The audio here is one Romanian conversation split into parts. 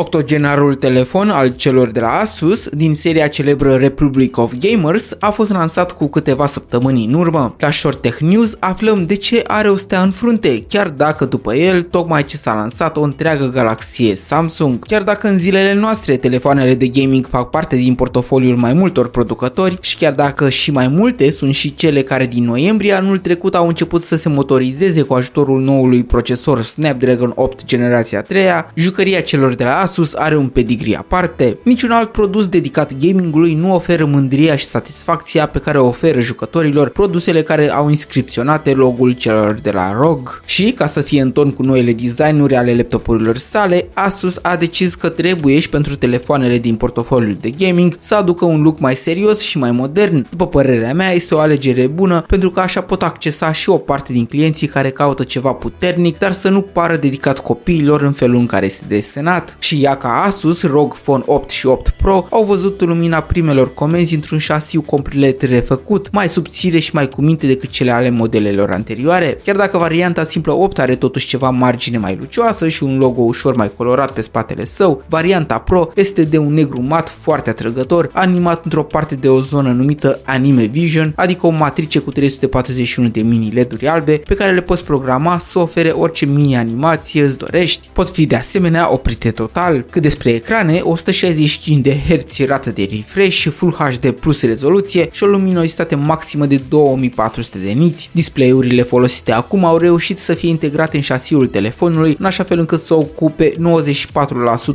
Octogenarul telefon al celor de la Asus, din seria celebră Republic of Gamers, a fost lansat cu câteva săptămâni în urmă. La Short Tech News aflăm de ce are o stea în frunte, chiar dacă după el tocmai ce s-a lansat o întreagă galaxie Samsung. Chiar dacă în zilele noastre telefoanele de gaming fac parte din portofoliul mai multor producători și chiar dacă și mai multe sunt și cele care din noiembrie anul trecut au început să se motorizeze cu ajutorul noului procesor Snapdragon 8 generația 3, jucăria celor de la Asus are un pedigree aparte. Niciun alt produs dedicat gamingului nu oferă mândria și satisfacția pe care o oferă jucătorilor produsele care au inscripționate logo-ul celor de la ROG. Și, ca să fie în ton cu noile designuri ale laptopurilor sale, Asus a decis că trebuie și pentru telefoanele din portofoliul de gaming să aducă un look mai serios și mai modern. După părerea mea, este o alegere bună pentru că așa pot accesa și o parte din clienții care caută ceva puternic, dar să nu pară dedicat copiilor în felul în care este desenat. Și ea ca Asus, ROG Phone 8 și 8 Pro au văzut lumina primelor comenzi într-un șasiu complet refăcut, mai subțire și mai cu minte decât cele ale modelelor anterioare. Chiar dacă varianta simplă 8 are totuși ceva margine mai lucioasă și un logo ușor mai colorat pe spatele său, varianta Pro este de un negru mat foarte atrăgător, animat într-o parte de o zonă numită Anime Vision, adică o matrice cu 341 de mini LED-uri albe pe care le poți programa să ofere orice mini animație îți dorești. Pot fi de asemenea oprite total. Cât despre ecrane, 165 de Hz rată de refresh, Full HD plus rezoluție și o luminositate maximă de 2400 de niți. Display-urile folosite acum au reușit să fie integrate în șasiul telefonului, în așa fel încât să ocupe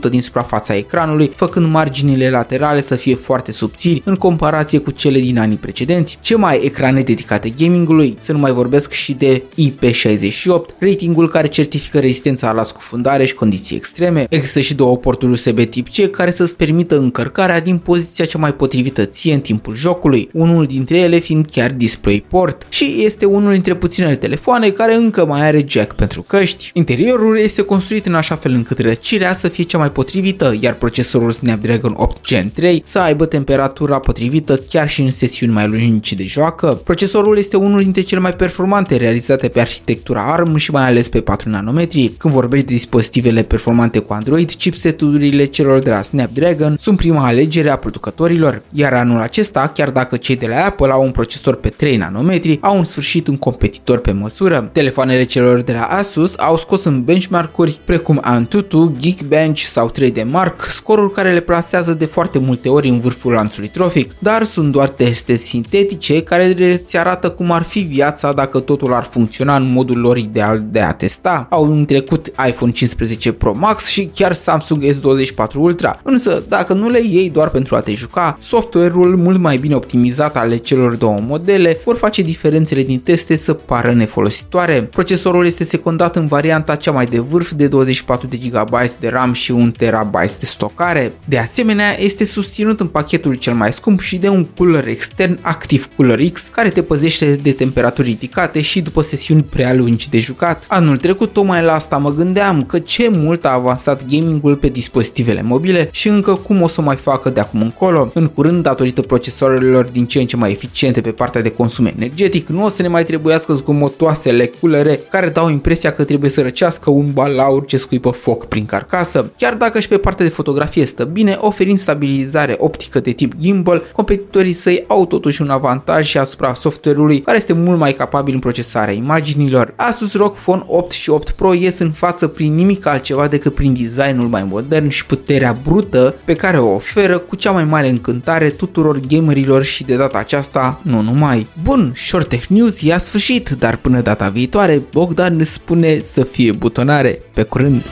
94% din suprafața ecranului, făcând marginile laterale să fie foarte subțiri în comparație cu cele din anii precedenți. Ce mai ecrane dedicate gamingului? Să nu mai vorbesc și de IP68, ratingul care certifică rezistența la scufundare și condiții extreme. Există și două porturi USB tip C care să-ți permită încărcarea din poziția cea mai potrivită ție în timpul jocului, unul dintre ele fiind chiar DisplayPort și este unul dintre puținele telefoane care încă mai are jack pentru căști. Interiorul este construit în așa fel încât răcirea să fie cea mai potrivită, iar procesorul Snapdragon 8 Gen 3 să aibă temperatura potrivită chiar și în sesiuni mai lungi de joacă. Procesorul este unul dintre cele mai performante realizate pe arhitectura ARM și mai ales pe 4 nanometri. Când vorbești de dispozitivele performante cu Android, chipseturile celor de la Snapdragon sunt prima alegere a producătorilor, iar anul acesta, chiar dacă cei de la Apple au un procesor pe 3 nanometri, au în sfârșit un competitor pe măsură. Telefoanele celor de la Asus au scos în benchmark-uri precum Antutu, Geekbench sau 3D Mark, scoruri care le plasează de foarte multe ori în vârful lanțului trofic, dar sunt doar teste sintetice care îți arată cum ar fi viața dacă totul ar funcționa în modul lor ideal de a testa. Au trecut iPhone 15 Pro Max și chiar Samsung S24 Ultra, însă dacă nu le iei doar pentru a te juca, software-ul mult mai bine optimizat ale celor două modele vor face diferențele din teste să pară nefolositoare. Procesorul este secundat în varianta cea mai de vârf de 24 de GB de RAM și 1 TB de stocare. De asemenea, este susținut în pachetul cel mai scump și de un cooler extern Active Cooler X care te păzește de temperaturi ridicate și după sesiuni prea lungi de jucat. Anul trecut tocmai la asta mă gândeam că ce mult a avansat gamingul pe dispozitivele mobile și încă cum o să mai facă de acum încolo. În curând, datorită procesoarelor din ce în ce mai eficiente pe partea de consum energetic, nu o să ne mai trebuiască zgomotoasele culere care dau impresia că trebuie să răcească un balaur ce scuipă foc prin carcasă. Chiar dacă și pe partea de fotografie stă bine, oferind stabilizare optică de tip gimbal, competitorii săi au totuși un avantaj și asupra software-ului care este mult mai capabil în procesarea imaginilor. Asus ROG Phone 8 și 8 Pro ies în față prin nimic altceva decât prin designul mai modern și puterea brută pe care o oferă cu cea mai mare încântare tuturor gamerilor și de data aceasta nu numai. Bun, Short Tech News i-a sfârșit, dar până data viitoare Bogdan ne spune să fie butonare. Pe curând!